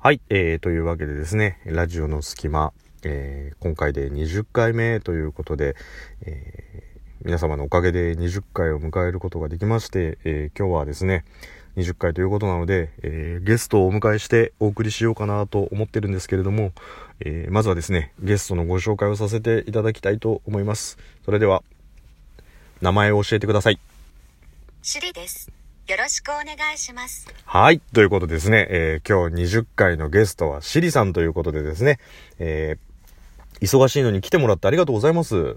はい、えー、というわけでですね、ラジオの隙間、えー、今回で20回目ということで、えー、皆様のおかげで20回を迎えることができまして、えー、今日はですね、20回ということなので、えー、ゲストをお迎えしてお送りしようかなと思ってるんですけれども、えー、まずはですね、ゲストのご紹介をさせていただきたいと思います。それでは、名前を教えてください。シリです。よろしくお願いします。はい。ということでですね、えー今日20回のゲストはシリさんということでですね、えー忙しいのに来てもらってありがとうございます。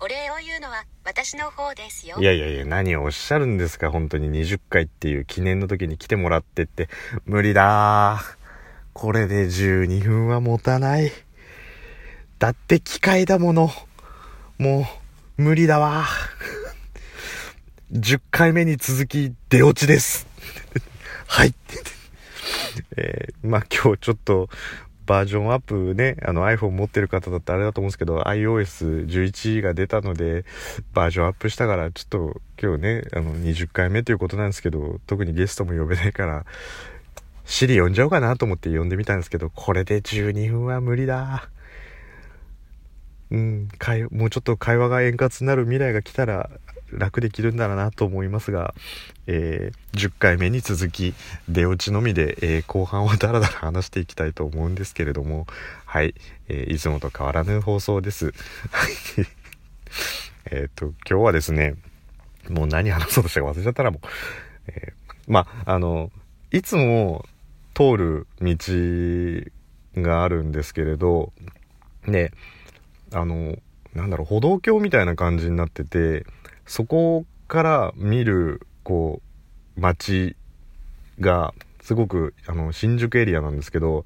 お礼を言うのは私の方ですよ。いやいやいや、何をおっしゃるんですか、本当に20回っていう記念の時に来てもらってって、無理だー。これで12分は持たない。だって機械だもの。もう、無理だわ。10回目に続き、出落ちです。はい。えーまあ今日ちょっと、バージョンアップね、あの iPhone 持ってる方だってあれだと思うんですけど、iOS11 が出たので、バージョンアップしたから、ちょっと今日ね、あの20回目ということなんですけど、特にゲストも呼べないから、シリ呼んじゃおうかなと思って呼んでみたんですけど、これで12分は無理だ。うん、会もうちょっと会話が円滑になる未来が来たら楽できるんだろうなと思いますが、えー10回目に続き出落ちのみで、えー後半をダラダラ話していきたいと思うんですけれどもはい、えーいつもと変わらぬ放送です。えっと今日はですねもう何話そうとしたか忘れちゃったらもう、えーまああのいつも通る道があるんですけれどねあのなんだろう歩道橋みたいな感じになっててそこから見るこう街がすごくあの新宿エリアなんですけど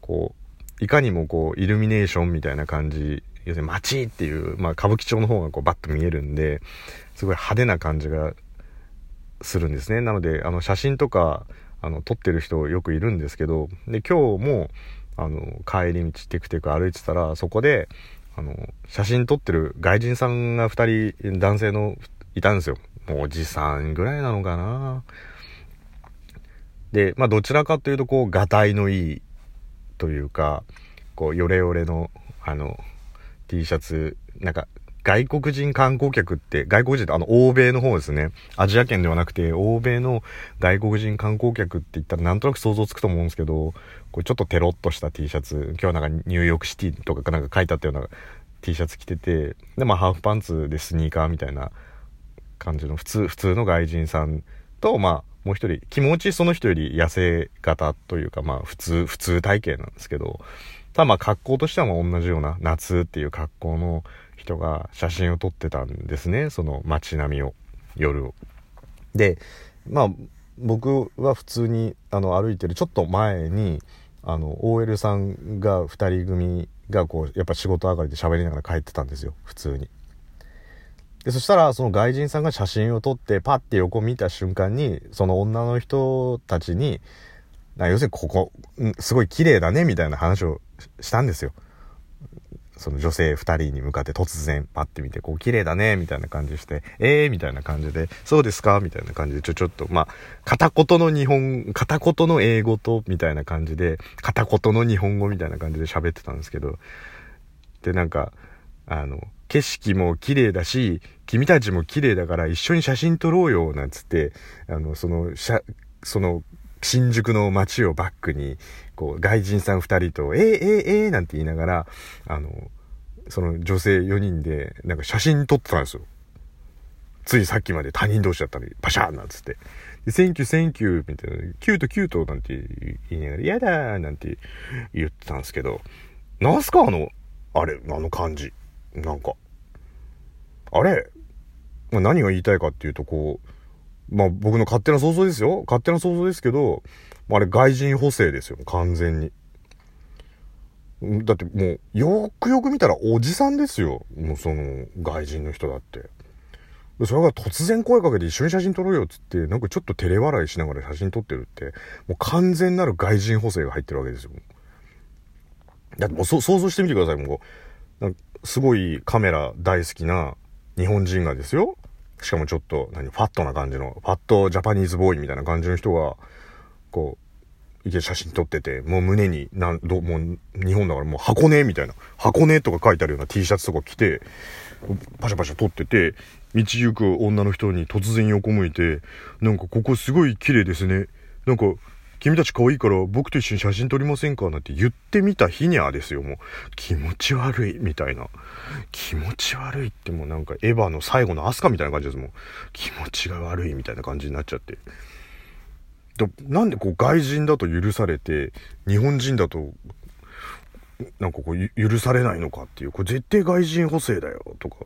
こういかにもこうイルミネーションみたいな感じ要するに街っていう、まあ、歌舞伎町の方がこうバッと見えるんですごい派手な感じがするんですね。なのであの写真とかあの撮ってる人よくいるんですけどで今日もあの帰り道テクテク歩いてたらそこであの写真撮ってる外人さんが2人男性のいたんですよ。もうおじさんぐらいなのかな。でまあどちらかというとこうがたいのいいというかこうヨレヨレのあの T シャツなんか外国人観光客って外国人ってあの欧米の方ですね。アジア圏ではなくて欧米の外国人観光客って言ったらなんとなく想像つくと思うんですけどこれちょっとテロッとした T シャツ。今日はなんかニューヨークシティとかなんか書いてあったような T シャツ着ててでまあハーフパンツでスニーカーみたいな感じの普通普通の外人さんとまあもう一人気持ちその人より痩せ型というかまあ普通普通体型なんですけどただまあ格好としてはまあ同じような夏っていう格好の人が写真を撮ってたんですねその街並みを夜を。でまあ僕は普通にあの歩いてるちょっと前にあの OL さんが2人組がこうやっぱ仕事上がりで喋りながら帰ってたんですよ普通に。でそしたらその外人さんが写真を撮ってパッて横見た瞬間にその女の人たちに要するにここすごい綺麗だねみたいな話をしたんですよ。その女性2人に向かって突然パッて見てこう綺麗だねみたいな感じしてえーみたいな感じでそうですかみたいな感じでちょちょっとまあ片言の日本片言の英語とみたいな感じで片言の日本語みたいな感じで喋ってたんですけどでなんかあの景色も綺麗だし君たちも綺麗だから一緒に写真撮ろうよなんつってあのその写その新宿の街をバックにこう外人さん2人と「えー、えー、えー、なんて言いながらあのその女性4人でなんか写真撮ってたんですよ。ついさっきまで他人同士だったのにパシャーンなんつって。で「センキューセンキュー」みたいな「 cute cute」なんて言いながら「やだー」なんて言ってたんですけど。なんすかあのあれあの感じ。なんか。あれ、まあ、何が言いたいかっていうとこうまあ僕の勝手な想像ですよ。勝手な想像ですけどあれ外人補正ですよ。完全に。だってもうよくよく見たらおじさんですよ。もうその外人の人だって。それが突然声かけて一緒に写真撮ろうよっつってなんかちょっと照れ笑いしながら写真撮ってるってもう完全なる外人補正が入ってるわけですよ。だってもうそ想像してみてください。もうなんかすごいカメラ大好きな日本人がですよ。しかもちょっと何ファットな感じのファットジャパニーズボーイみたいな感じの人がこう家写真撮ってて、もう胸に、なん、ど、もう、日本だからもう箱根みたいな、箱根とか書いてあるような T シャツとか着て、パシャパシャ撮ってて、道行く女の人に突然横向いて、なんかここすごい綺麗ですね。なんか、君たち可愛いから僕と一緒に写真撮りませんか？なんて言ってみた日にゃですよ、もう。気持ち悪い、みたいな。気持ち悪いってもうなんかエヴァの最後のアスカみたいな感じですもん。気持ちが悪いみたいな感じになっちゃって。なんでこう外人だと許されて、日本人だと、なんかこう許されないのかっていう、これ絶対外人補正だよ、とか。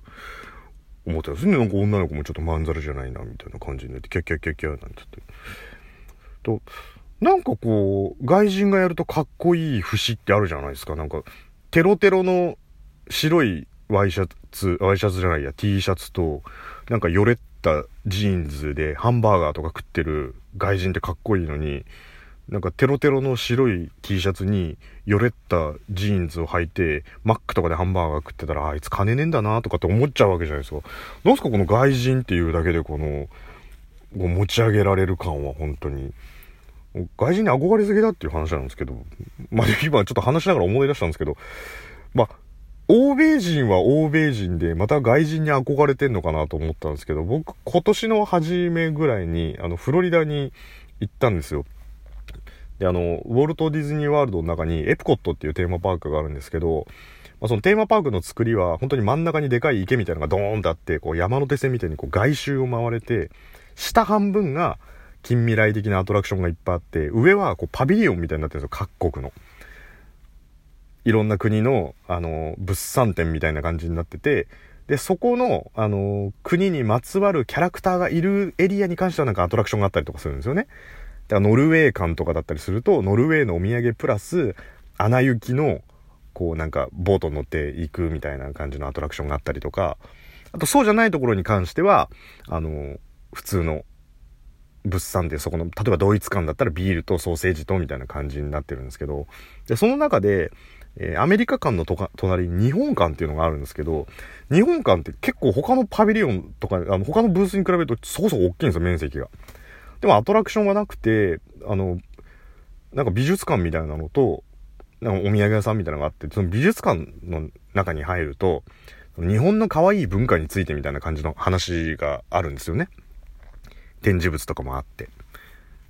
思ってたんですね。なんか女の子もちょっとまんざらじゃないな、みたいな感じになって、キャッキャッキャッキャなんて言って。と、なんかこう、外人がやるとかっこいい節ってあるじゃないですか。なんか、テロテロの白いワイシャツ、ワイシャツじゃないや、T シャツと、なんかよれったジーンズでハンバーガーとか食ってる外人ってかっこいいのに、なんかテロテロの白い T シャツによれったジーンズを履いて、マックとかでハンバーガー食ってたら、あいつ金ねえんだなとかって思っちゃうわけじゃないですか。なんすかこの外人っていうだけでこの、持ち上げられる感は本当に。外人に憧れすぎだっていう話なんですけど、まあ今ちょっと話しながら思い出したんですけど、まあ、欧米人は欧米人で、また外人に憧れてんのかなと思ったんですけど、僕、今年の初めぐらいに、あの、フロリダに行ったんですよ。で、あの、ウォルト・ディズニー・ワールドの中にエプコットっていうテーマパークがあるんですけど、まあ、そのテーマパークの作りは、本当に真ん中にでかい池みたいなのがドーンとあって、こう山手線みたいにこう外周を回れて、下半分が近未来的なアトラクションがいっぱいあって、上はこうパビリオンみたいになってるんですよ、各国の。いろんな国の、あの、物産展みたいな感じになってて、で、そこの、あの、国にまつわるキャラクターがいるエリアに関してはなんかアトラクションがあったりとかするんですよね。だからノルウェー館とかだったりすると、ノルウェーのお土産プラス、アナ雪の、こうなんかボートに乗っていくみたいな感じのアトラクションがあったりとか、あとそうじゃないところに関しては、あの、普通の物産でそこの、例えばドイツ館だったらビールとソーセージとみたいな感じになってるんですけど、で、その中で、えー、アメリカ館のとか隣に日本館っていうのがあるんですけど、日本館って結構他のパビリオンとか、あの他のブースに比べるとそこそこ大きいんですよ、面積が。でもアトラクションがなくて、あの、なんか美術館みたいなのと、なんかお土産屋さんみたいなのがあって、その美術館の中に入ると、日本の可愛い文化についてみたいな感じの話があるんですよね。展示物とかもあって。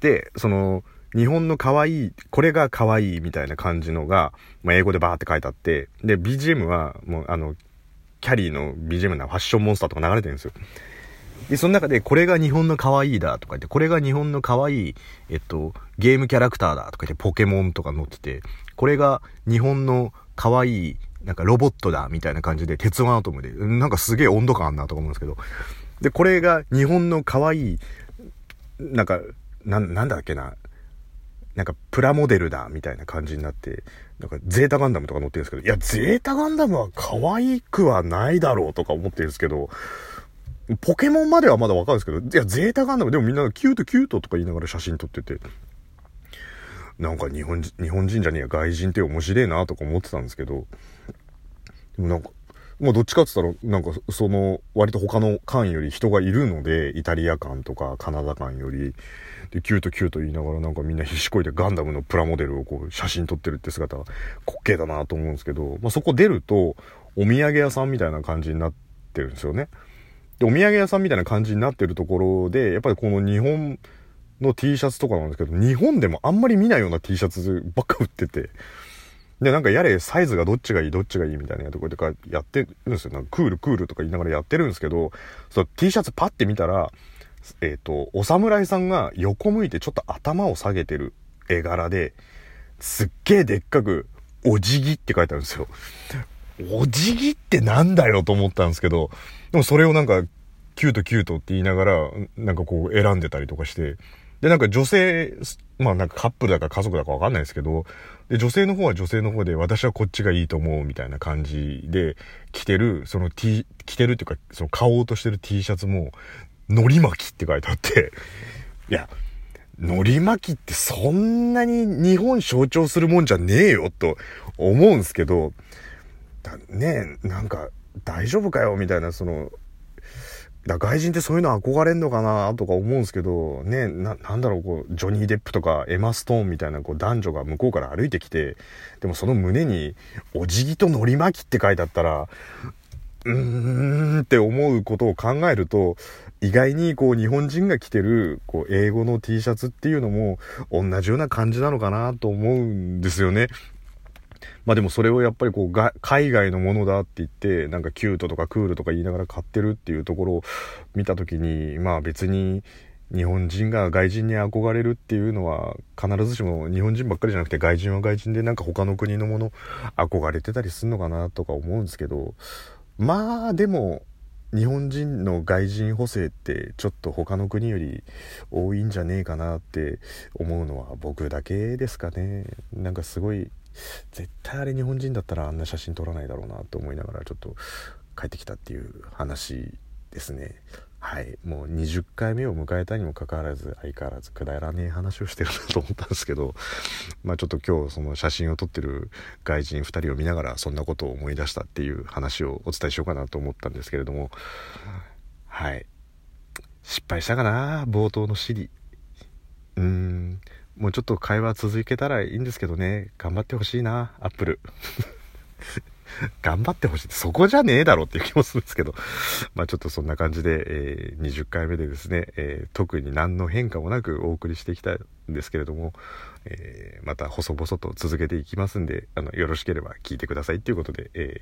で、その、日本の可愛い、これが可愛いみたいな感じのが、まあ、英語でバーって書いてあって、で、BGM は、もうあの、キャリーの BGM なファッションモンスターとか流れてるんですよ。で、その中で、これが日本の可愛いだとか言って、これが日本の可愛い、えっと、ゲームキャラクターだとか言って、ポケモンとか載ってて、これが日本の可愛い、なんかロボットだみたいな感じで、鉄腕アトムで、なんかすげえ温度感あんなとか思うんですけど、で、これが日本の可愛い、なんか、な、なんだっけな、なんかプラモデルだみたいな感じになって、なんかゼータガンダムとか乗ってるんですけど、いや、ゼータガンダムは可愛くはないだろうとか思ってるんですけど、ポケモンまではまだわかるんですけど、いや、ゼータガンダムでもみんな cute cute とか言いながら写真撮ってて、なんか日本人、日本人じゃねえや、外人って面白いなとか思ってたんですけど、でもなんか、まあどっちかって言ったら、なんかその、割と他の館より人がいるので、イタリア館とかカナダ館より、で、 cute cute 言いながらなんかみんな必死こいてガンダムのプラモデルをこう写真撮ってるって姿は滑稽だなと思うんですけど、まあそこ出ると、お土産屋さんみたいな感じになってるんですよね。で、お土産屋さんみたいな感じになってるところで、やっぱりこの日本の T シャツとかなんですけど、日本でもあんまり見ないような T シャツばっか売ってて、で、なんかやれサイズがどっちがいい、どっちがいいみたいなところとかやってるんですよ。なんかクールクールとか言いながらやってるんですけど、その T シャツパッて見たら、えっ、ー、と、お侍さんが横向いてちょっと頭を下げてる絵柄で、すっげえでっかく、お辞儀って書いてあるんですよ。お辞儀ってなんだよと思ったんですけど、でもそれをなんか、 cute cute って言いながら、なんかこう選んでたりとかして、で、なんか女性、まあなんかカップルだか家族だかわかんないですけど、で、女性の方は女性の方で、私はこっちがいいと思うみたいな感じで着てる、その T、着てるっていうか、その買おうとしてる T シャツも、のり巻きって書いてあって、いや、のり巻きってそんなに日本象徴するもんじゃねえよと思うんすけど、ねえ、なんか大丈夫かよみたいな、その、だ外人ってそういうの憧れんのかなとか思うんすけど、ね、な、なんだろう、こう、ジョニー・デップとかエマ・ストーンみたいなこう男女が向こうから歩いてきて、でもその胸に、お辞儀とのり巻きって書いてあったら、うーんって思うことを考えると、意外にこう日本人が着てるこう英語の T シャツっていうのも同じような感じなのかなと思うんですよね。まあでもそれをやっぱりこうが海外のものだって言ってなんかキュートとかクールとか言いながら買ってるっていうところを見た時にまあ別に日本人が外人に憧れるっていうのは必ずしも日本人ばっかりじゃなくて外人は外人でなんか他の国のもの憧れてたりするのかなとか思うんですけどまあでも日本人の外人補正ってちょっと他の国より多いんじゃねえかなって思うのは僕だけですかね。なんかすごい絶対あれ日本人だったらあんな写真撮らないだろうなと思いながらちょっと帰ってきたっていう話ですね。はい。もう20回目を迎えたにもかかわらず相変わらずくだらねえ話をしてるなと思ったんですけどまあちょっと今日その写真を撮ってる外人2人を見ながらそんなことを思い出したっていう話をお伝えしようかなと思ったんですけれども。はい。失敗したかな冒頭のシリ。うーん。もうちょっと会話続けたらいいんですけどね。頑張ってほしいなアップル。頑張ってほしい。そこじゃねえだろっていう気もするんですけど。まあちょっとそんな感じで、えー、20回目でですね、えー、特に何の変化もなくお送りしてきたんですけれども、えー、また細々と続けていきますんであのよろしければ聞いてくださいっていうことで、え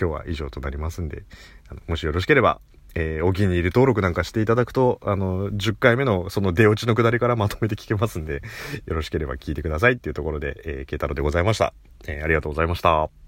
今日は以上となりますんであのもしよろしければえー、お気に入り登録なんかしていただくと、あの、10回目のその出落ちのくだりからまとめて聞けますんで、よろしければ聞いてくださいっていうところで、えー、ケータロでございました。えー、ありがとうございました。